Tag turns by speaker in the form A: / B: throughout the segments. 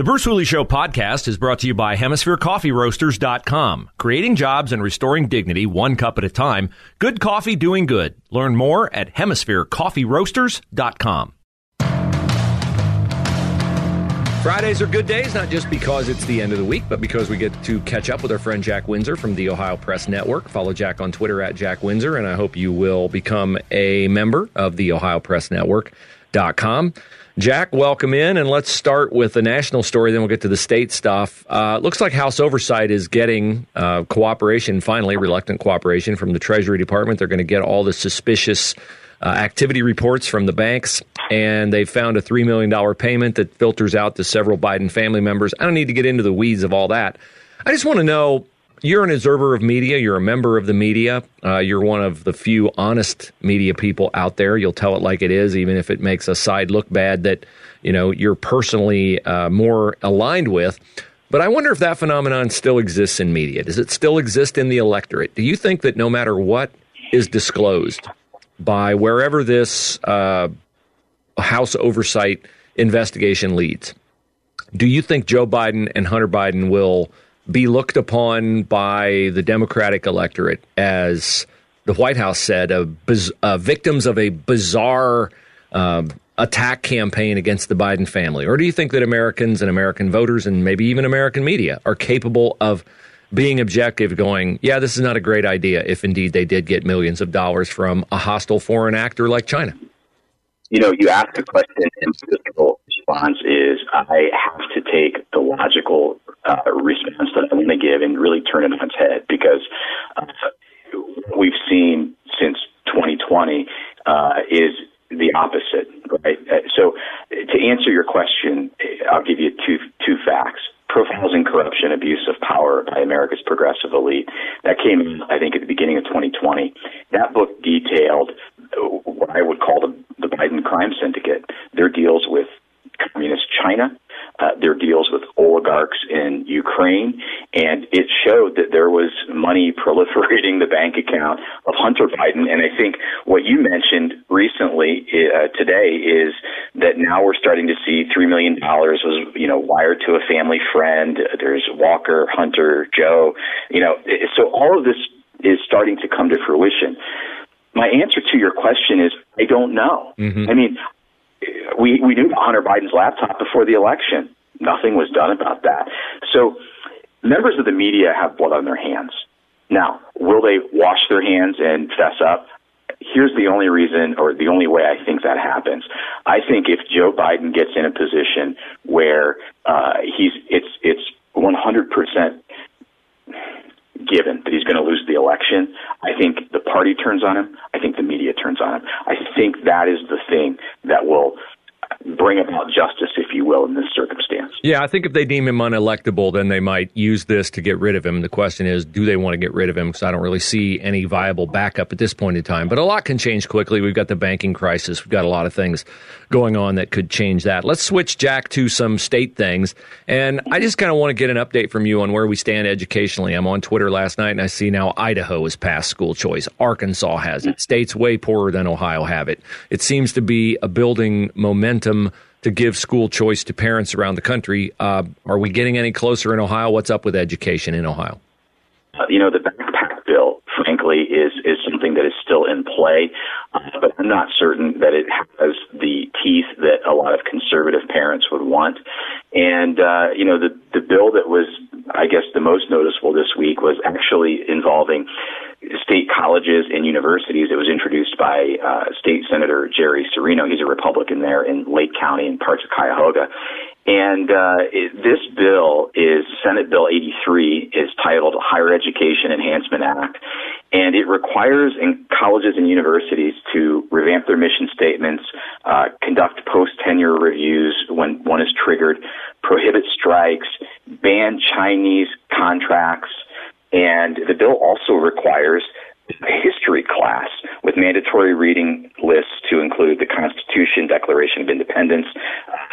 A: The Bruce Hooley Show podcast is brought to you by HemisphereCoffeeRoasters.com. Creating jobs and restoring dignity one cup at a time. Good coffee doing good. Learn more at HemisphereCoffeeRoasters.com. Fridays are good days, not just because it's the end of the week, but because we get to catch up with our friend Jack Windsor from the Ohio Press Network. Follow Jack on Twitter at Jack Windsor, and I hope you will become a member of the Ohio Press Network.com. Jack, welcome in, and let's start with the national story, then we'll get to the state stuff. Uh, looks like House Oversight is getting uh, cooperation, finally, reluctant cooperation from the Treasury Department. They're going to get all the suspicious uh, activity reports from the banks, and they found a $3 million payment that filters out to several Biden family members. I don't need to get into the weeds of all that. I just want to know you're an observer of media. You're a member of the media. Uh, you're one of the few honest media people out there. You'll tell it like it is, even if it makes a side look bad that you know you're personally uh, more aligned with. But I wonder if that phenomenon still exists in media. Does it still exist in the electorate? Do you think that no matter what is disclosed by wherever this uh, House oversight investigation leads, do you think Joe Biden and Hunter Biden will? Be looked upon by the Democratic electorate as the White House said, a uh, victims of a bizarre uh, attack campaign against the Biden family? Or do you think that Americans and American voters and maybe even American media are capable of being objective, going, yeah, this is not a great idea if indeed they did get millions of dollars from a hostile foreign actor like China?
B: You know, you ask a question and the response is I have to take the logical uh, response that I want to give and really turn it on its head because uh, we've seen since 2020 uh, is the opposite, right? Uh, so, to answer your question, I'll give you two two facts. Profiles in Corruption, Abuse of Power by America's Progressive Elite. That came I think, at the beginning of 2020. That book detailed what I would call the, the Biden crime syndicate, their deals with communist China, uh, their deals with oligarchs in Ukraine, and it showed that there was money proliferating the bank account of Hunter Biden. And I think what you mentioned recently uh, today is that now we're starting to see three million dollars was you know wired to a family friend. There's Walker, Hunter, Joe. You know, so all of this is starting to come to fruition. My answer to your question is I don't know. Mm-hmm. I mean, we we knew Hunter Biden's laptop before the election. Nothing was done about that. So members of the media have blood on their hands. Now, will they wash their hands and fess up? Here's the only reason, or the only way I think that happens. I think if Joe Biden gets in a position where uh, he's, it's, it's 100 percent given that he's going to lose the election, I think the party turns on him. I think the media turns on him. I think that is the thing that will bring about justice, if you will, in this circumstance.
A: Yeah, I think if they deem him unelectable, then they might use this to get rid of him. The question is, do they want to get rid of him? Because I don't really see any viable backup at this point in time. But a lot can change quickly. We've got the banking crisis. We've got a lot of things going on that could change that. Let's switch, Jack, to some state things. And I just kind of want to get an update from you on where we stand educationally. I'm on Twitter last night and I see now Idaho has passed school choice. Arkansas has it. States way poorer than Ohio have it. It seems to be a building momentum to give school choice to parents around the country. Uh, are we getting any closer in Ohio? What's up with education in Ohio?
B: Uh, you know, the backpack bill, frankly, is is something that is still in play, uh, but I'm not certain that it has the teeth that a lot of conservative parents would want. And uh, you know, the the bill that was, I guess, the most noticeable this week was actually involving state colleges and universities. It was introduced by uh, State Senator Jerry Cirino. He's a Republican there in Lake County and parts of Cuyahoga. And uh, it, this bill is Senate Bill 83, is titled Higher Education Enhancement Act, and it requires in colleges and universities to revamp their mission statements, uh, conduct post tenure reviews when one is triggered, prohibit strikes, ban Chinese contracts, and the bill also requires a history class with mandatory reading lists to include the Constitution, Declaration of Independence,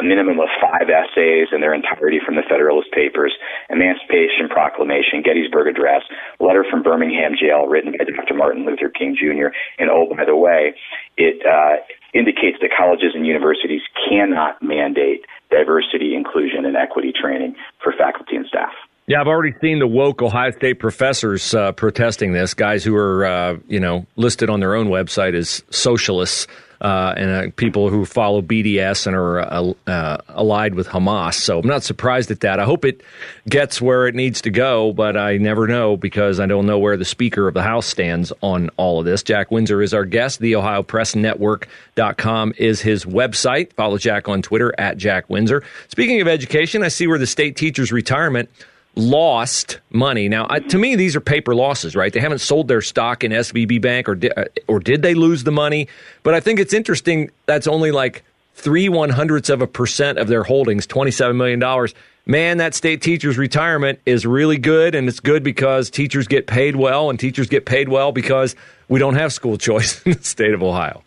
B: a minimum of five essays in their entirety from the Federalist Papers, Emancipation Proclamation, Gettysburg Address, letter from Birmingham Jail written by Dr. Martin Luther King Jr. And oh, by the way, it uh, indicates that colleges and universities cannot mandate diversity, inclusion, and equity training for faculty and staff.
A: Yeah, I've already seen the woke Ohio State professors uh, protesting this. Guys who are, uh, you know, listed on their own website as socialists uh, and uh, people who follow BDS and are uh, uh, allied with Hamas. So I'm not surprised at that. I hope it gets where it needs to go, but I never know because I don't know where the Speaker of the House stands on all of this. Jack Windsor is our guest. The Ohio Press Network.com is his website. Follow Jack on Twitter at Jack Windsor. Speaking of education, I see where the state teacher's retirement lost money. Now, to me, these are paper losses, right? They haven't sold their stock in SVB Bank, or di- uh, or did they lose the money? But I think it's interesting. That's only like three one hundredths of a percent of their holdings, twenty seven million dollars. Man, that state teacher's retirement is really good, and it's good because teachers get paid well, and teachers get paid well because we don't have school choice in the state of Ohio.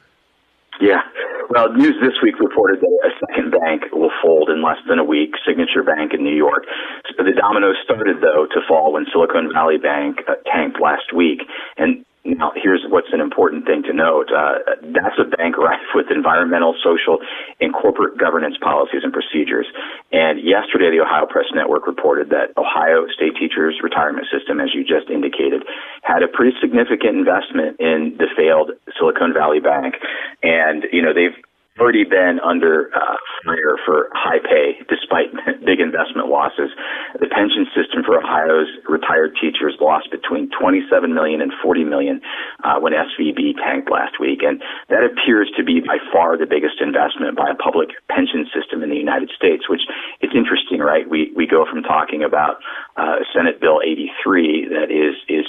B: Yeah. Well, news this week reported that a second bank will fold in less than a week, Signature Bank in New York. So the dominoes started, though, to fall when Silicon Valley Bank uh, tanked last week. And now, here's what's an important thing to note. Uh, that's a bank rife with environmental, social, and corporate governance policies and procedures. And yesterday, the Ohio Press Network reported that Ohio State Teachers Retirement System, as you just indicated, had a pretty significant investment in the failed Silicon Valley Bank. And, you know, they've already been under uh, fire for high pay despite big investment losses. The pension system for Ohio's retired teachers lost between 27 million and 40 million uh, when SVB tanked last week, and that appears to be by far the biggest investment by a public pension system in the United States. Which it's interesting, right? We we go from talking about uh, Senate Bill 83 that is is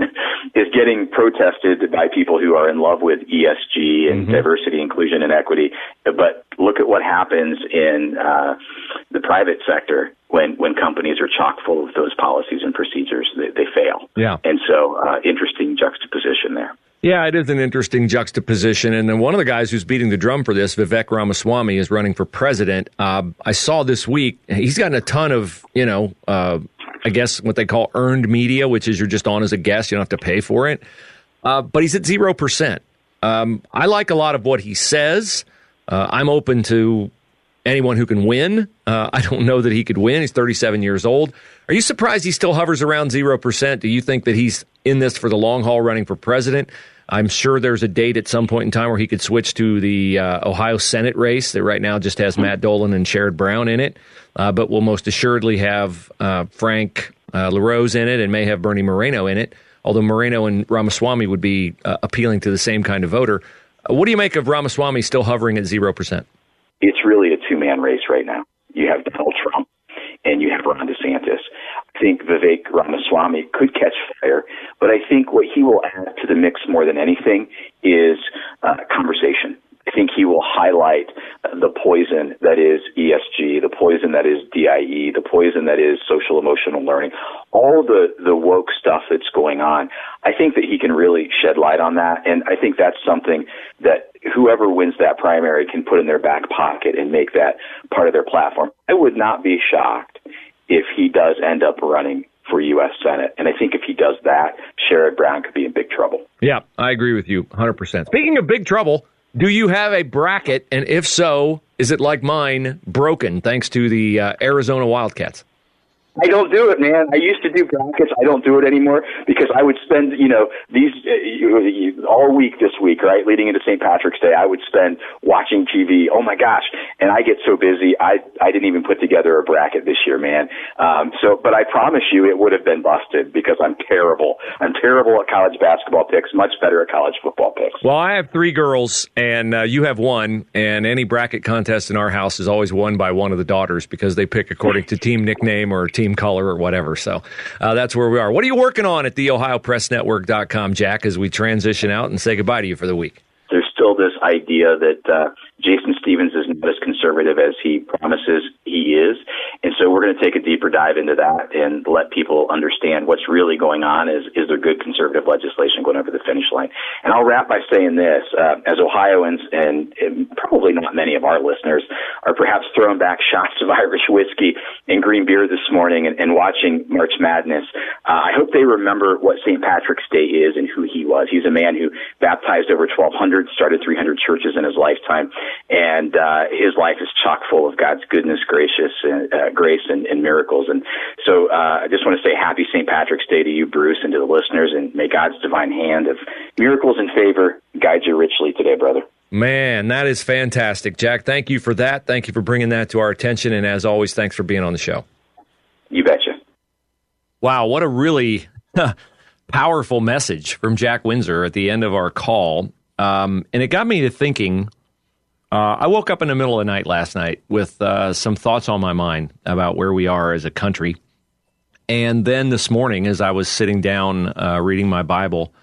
B: is getting protested by people who are in love with ESG and mm-hmm. diversity, inclusion, and equity. But look at what happens in uh, the private sector when when companies are chock full of those policies and procedures. They, they fail.
A: Yeah.
B: And so, uh, interesting juxtaposition there.
A: Yeah, it is an interesting juxtaposition. And then one of the guys who's beating the drum for this, Vivek Ramaswamy, is running for president. Uh, I saw this week he's gotten a ton of, you know, uh, I guess what they call earned media, which is you're just on as a guest, you don't have to pay for it. Uh, but he's at 0%. Um, I like a lot of what he says. Uh, I'm open to anyone who can win. Uh, I don't know that he could win. He's 37 years old. Are you surprised he still hovers around 0%? Do you think that he's in this for the long haul running for president? I'm sure there's a date at some point in time where he could switch to the uh, Ohio Senate race that right now just has Matt Dolan and Sherrod Brown in it, uh, but will most assuredly have uh, Frank uh, LaRose in it and may have Bernie Moreno in it, although Moreno and Ramaswamy would be uh, appealing to the same kind of voter. What do you make of Ramaswamy still hovering at 0%?
B: It's really a two man race right now. You have Donald Trump and you have Ron DeSantis. I think Vivek Ramaswamy could catch fire, but I think what he will add to the mix more than anything is uh, conversation. I think he will highlight the poison that is ESG, the poison that is DIE, the poison that is social emotional learning, all the, the woke stuff that's going on. I think that he can really shed light on that. And I think that's something that whoever wins that primary can put in their back pocket and make that part of their platform. I would not be shocked if he does end up running for U.S. Senate. And I think if he does that, Sherrod Brown could be in big trouble.
A: Yeah, I agree with you 100%. Speaking of big trouble, do you have a bracket? And if so, is it like mine, broken thanks to the uh, Arizona Wildcats?
B: I don't do it, man. I used to do brackets. I don't do it anymore because I would spend, you know, these uh, all week this week, right, leading into St. Patrick's Day. I would spend watching TV. Oh my gosh! And I get so busy. I I didn't even put together a bracket this year, man. Um, so, but I promise you, it would have been busted because I'm terrible. I'm terrible at college basketball picks. Much better at college football picks.
A: Well, I have three girls, and uh, you have one. And any bracket contest in our house is always won by one of the daughters because they pick according to team nickname or team team color or whatever. So uh, that's where we are. What are you working on at the OhioPressNetwork.com, Jack, as we transition out and say goodbye to you for the week?
B: There's still this idea that uh, Jason Stephens is not as conservative as he promises he is. And so we're going to take a deeper dive into that and let people understand what's really going on. Is is there good conservative legislation going over the finish line? And I'll wrap by saying this: uh, as Ohioans, and, and probably not many of our listeners are perhaps throwing back shots of Irish whiskey and green beer this morning and, and watching March Madness. Uh, I hope they remember what St. Patrick's Day is and who he was. He's a man who baptized over 1,200, started 300 churches in his lifetime, and uh, his life is chock full of God's goodness, gracious, and uh, grace and, and miracles. And so uh, I just want to say happy St. Patrick's Day to you, Bruce, and to the listeners, and may God's divine hand of miracles and favor guide you richly today, brother.
A: Man, that is fantastic. Jack, thank you for that. Thank you for bringing that to our attention. And as always, thanks for being on the show.
B: You betcha.
A: Wow, what a really powerful message from Jack Windsor at the end of our call. Um, and it got me to thinking uh, I woke up in the middle of the night last night with uh, some thoughts on my mind about where we are as a country. And then this morning, as I was sitting down uh, reading my Bible,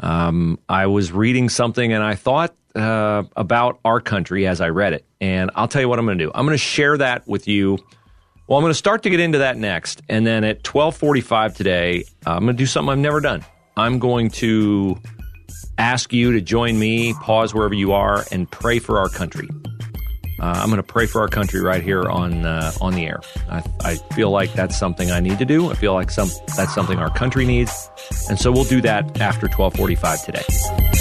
A: um, I was reading something and I thought uh, about our country as I read it. And I'll tell you what I'm going to do. I'm going to share that with you. Well, I'm going to start to get into that next, and then at 12:45 today, I'm going to do something I've never done. I'm going to ask you to join me, pause wherever you are, and pray for our country. Uh, I'm going to pray for our country right here on uh, on the air. I, I, feel like that's something I need to do. I feel like some that's something our country needs, and so we'll do that after 12:45 today.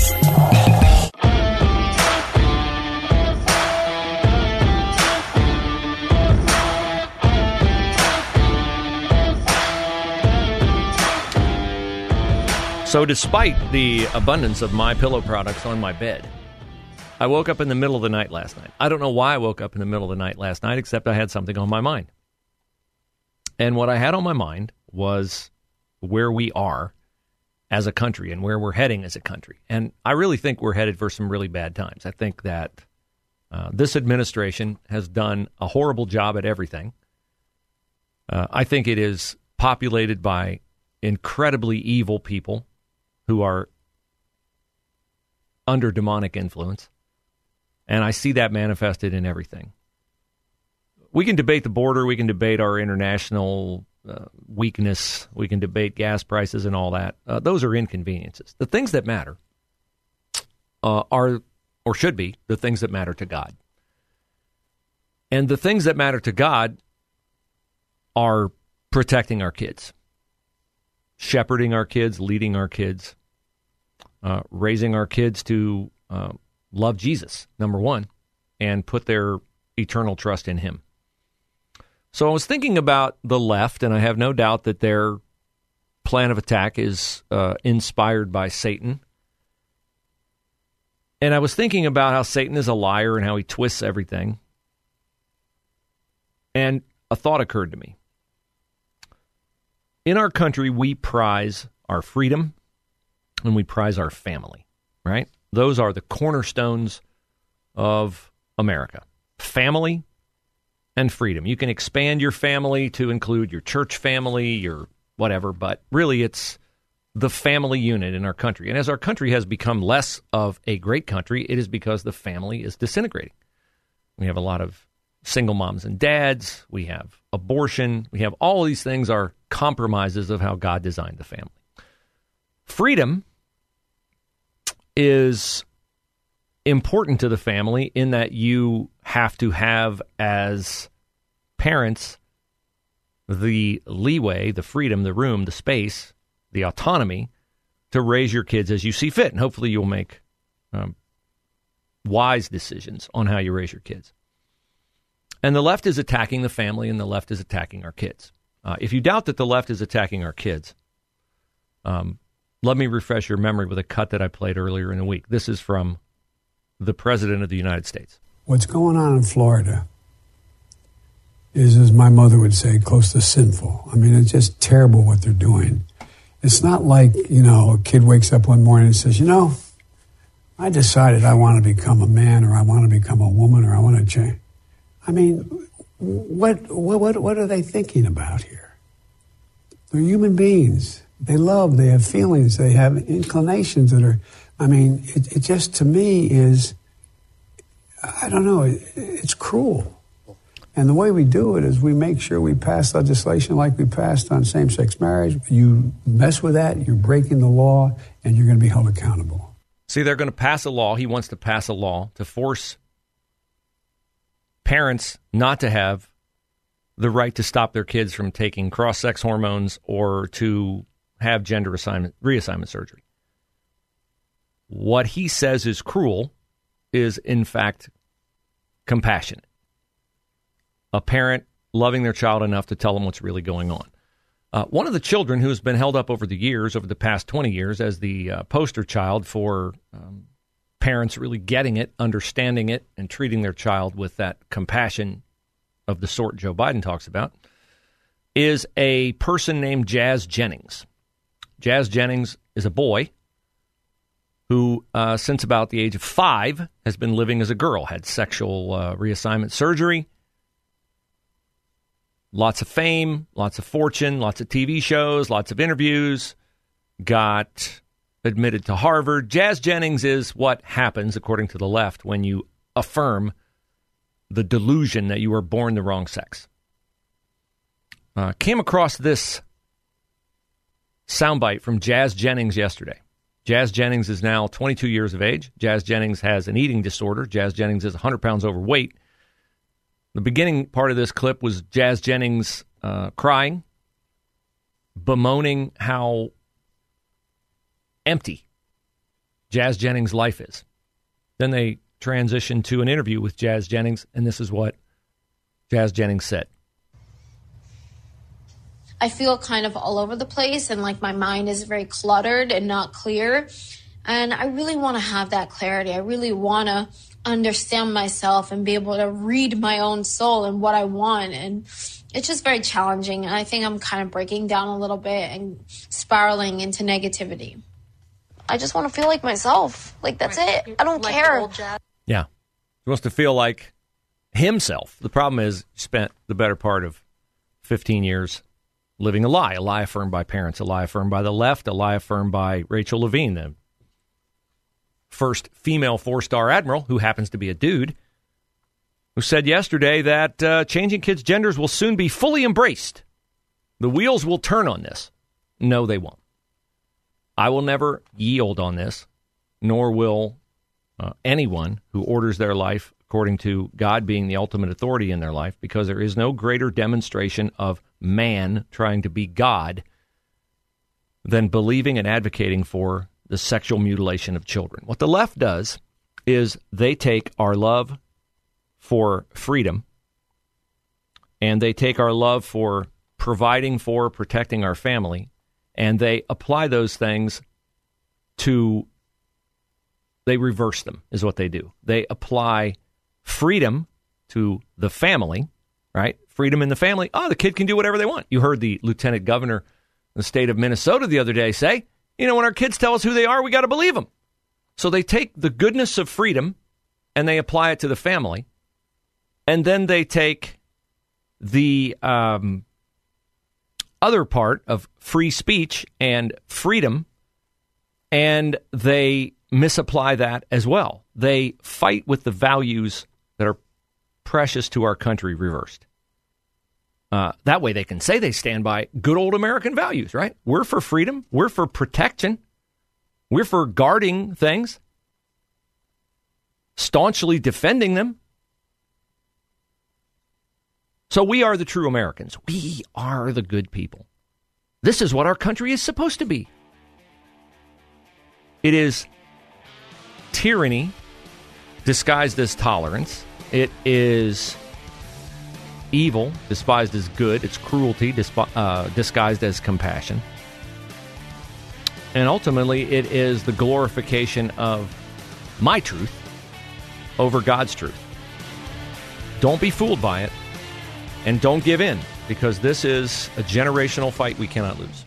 A: So, despite the abundance of MyPillow products on my bed, I woke up in the middle of the night last night. I don't know why I woke up in the middle of the night last night, except I had something on my mind. And what I had on my mind was where we are as a country and where we're heading as a country. And I really think we're headed for some really bad times. I think that uh, this administration has done a horrible job at everything. Uh, I think it is populated by incredibly evil people who are under demonic influence. And I see that manifested in everything. We can debate the border, we can debate our international uh, weakness, we can debate gas prices and all that. Uh, those are inconveniences. The things that matter uh, are, or should be, the things that matter to God. And the things that matter to God are protecting our kids, shepherding our kids, leading our kids, uh, raising our kids to uh, love Jesus, number one, and put their eternal trust in Him. So I was thinking about the left, and I have no doubt that their plan of attack is uh, inspired by Satan. And I was thinking about how Satan is a liar and how he twists everything. And a thought occurred to me. In our country, we prize our freedom and we prize our family, right? Those are the cornerstones of America family and freedom. You can expand your family to include your church family, your whatever, but really it's the family unit in our country. And as our country has become less of a great country, it is because the family is disintegrating. We have a lot of single moms and dads, we have abortion, we have all these things are compromises of how God designed the family. Freedom is important to the family in that you have to have, as parents, the leeway, the freedom, the room, the space, the autonomy to raise your kids as you see fit. And hopefully you'll make um, wise decisions on how you raise your kids. And the left is attacking the family, and the left is attacking our kids. Uh, if you doubt that the left is attacking our kids, um, let me refresh your memory with a cut that I played earlier in the week. This is from the President of the United States.
C: What's going on in Florida is, as my mother would say, close to sinful. I mean, it's just terrible what they're doing. It's not like, you know, a kid wakes up one morning and says, you know, I decided I want to become a man or I want to become a woman or I want to change. I mean, what, what, what are they thinking about here? They're human beings. They love, they have feelings, they have inclinations that are, I mean, it, it just to me is, I don't know, it, it's cruel. And the way we do it is we make sure we pass legislation like we passed on same sex marriage. You mess with that, you're breaking the law, and you're going to be held accountable.
A: See, they're going to pass a law. He wants to pass a law to force parents not to have the right to stop their kids from taking cross sex hormones or to have gender assignment, reassignment surgery. What he says is cruel is, in fact, compassionate. A parent loving their child enough to tell them what's really going on. Uh, one of the children who has been held up over the years, over the past 20 years, as the uh, poster child for um, parents really getting it, understanding it, and treating their child with that compassion of the sort Joe Biden talks about, is a person named Jazz Jennings. Jazz Jennings is a boy who, uh, since about the age of five, has been living as a girl, had sexual uh, reassignment surgery, lots of fame, lots of fortune, lots of TV shows, lots of interviews, got admitted to Harvard. Jazz Jennings is what happens, according to the left, when you affirm the delusion that you were born the wrong sex. Uh, came across this soundbite from Jazz Jennings yesterday. Jazz Jennings is now 22 years of age. Jazz Jennings has an eating disorder. Jazz Jennings is 100 pounds overweight. The beginning part of this clip was Jazz Jennings uh, crying, bemoaning how empty Jazz Jennings' life is. Then they transitioned to an interview with Jazz Jennings, and this is what Jazz Jennings said.
D: I feel kind of all over the place, and like my mind is very cluttered and not clear. And I really want to have that clarity. I really want to understand myself and be able to read my own soul and what I want. And it's just very challenging. And I think I'm kind of breaking down a little bit and spiraling into negativity. I just want to feel like myself. Like that's right. it. I don't like care.
A: Yeah. He wants to feel like himself. The problem is he spent the better part of 15 years living a lie, a lie affirmed by parents, a lie affirmed by the left, a lie affirmed by Rachel Levine, the first female four star admiral, who happens to be a dude, who said yesterday that uh, changing kids' genders will soon be fully embraced. The wheels will turn on this. No, they won't. I will never yield on this, nor will uh, anyone who orders their life according to God being the ultimate authority in their life, because there is no greater demonstration of man trying to be God than believing and advocating for the sexual mutilation of children. What the left does is they take our love for freedom and they take our love for providing for, protecting our family, and they apply those things to, they reverse them, is what they do. They apply freedom to the family, right? Freedom in the family. Oh, the kid can do whatever they want. You heard the lieutenant governor the state of Minnesota the other day say, you know, when our kids tell us who they are, we got to believe them. So they take the goodness of freedom and they apply it to the family. And then they take the um, other part of free speech and freedom and they misapply that as well. They fight with the values that are precious to our country reversed. Uh, that way they can say they stand by good old American values, right? We're for freedom. We're for protection. We're for guarding things, staunchly defending them. So we are the true Americans. We are the good people. This is what our country is supposed to be. It is tyranny disguised as tolerance. It is evil disguised as good, it's cruelty disp- uh, disguised as compassion. And ultimately, it is the glorification of my truth over God's truth. Don't be fooled by it, and don't give in, because this is a generational fight we cannot lose.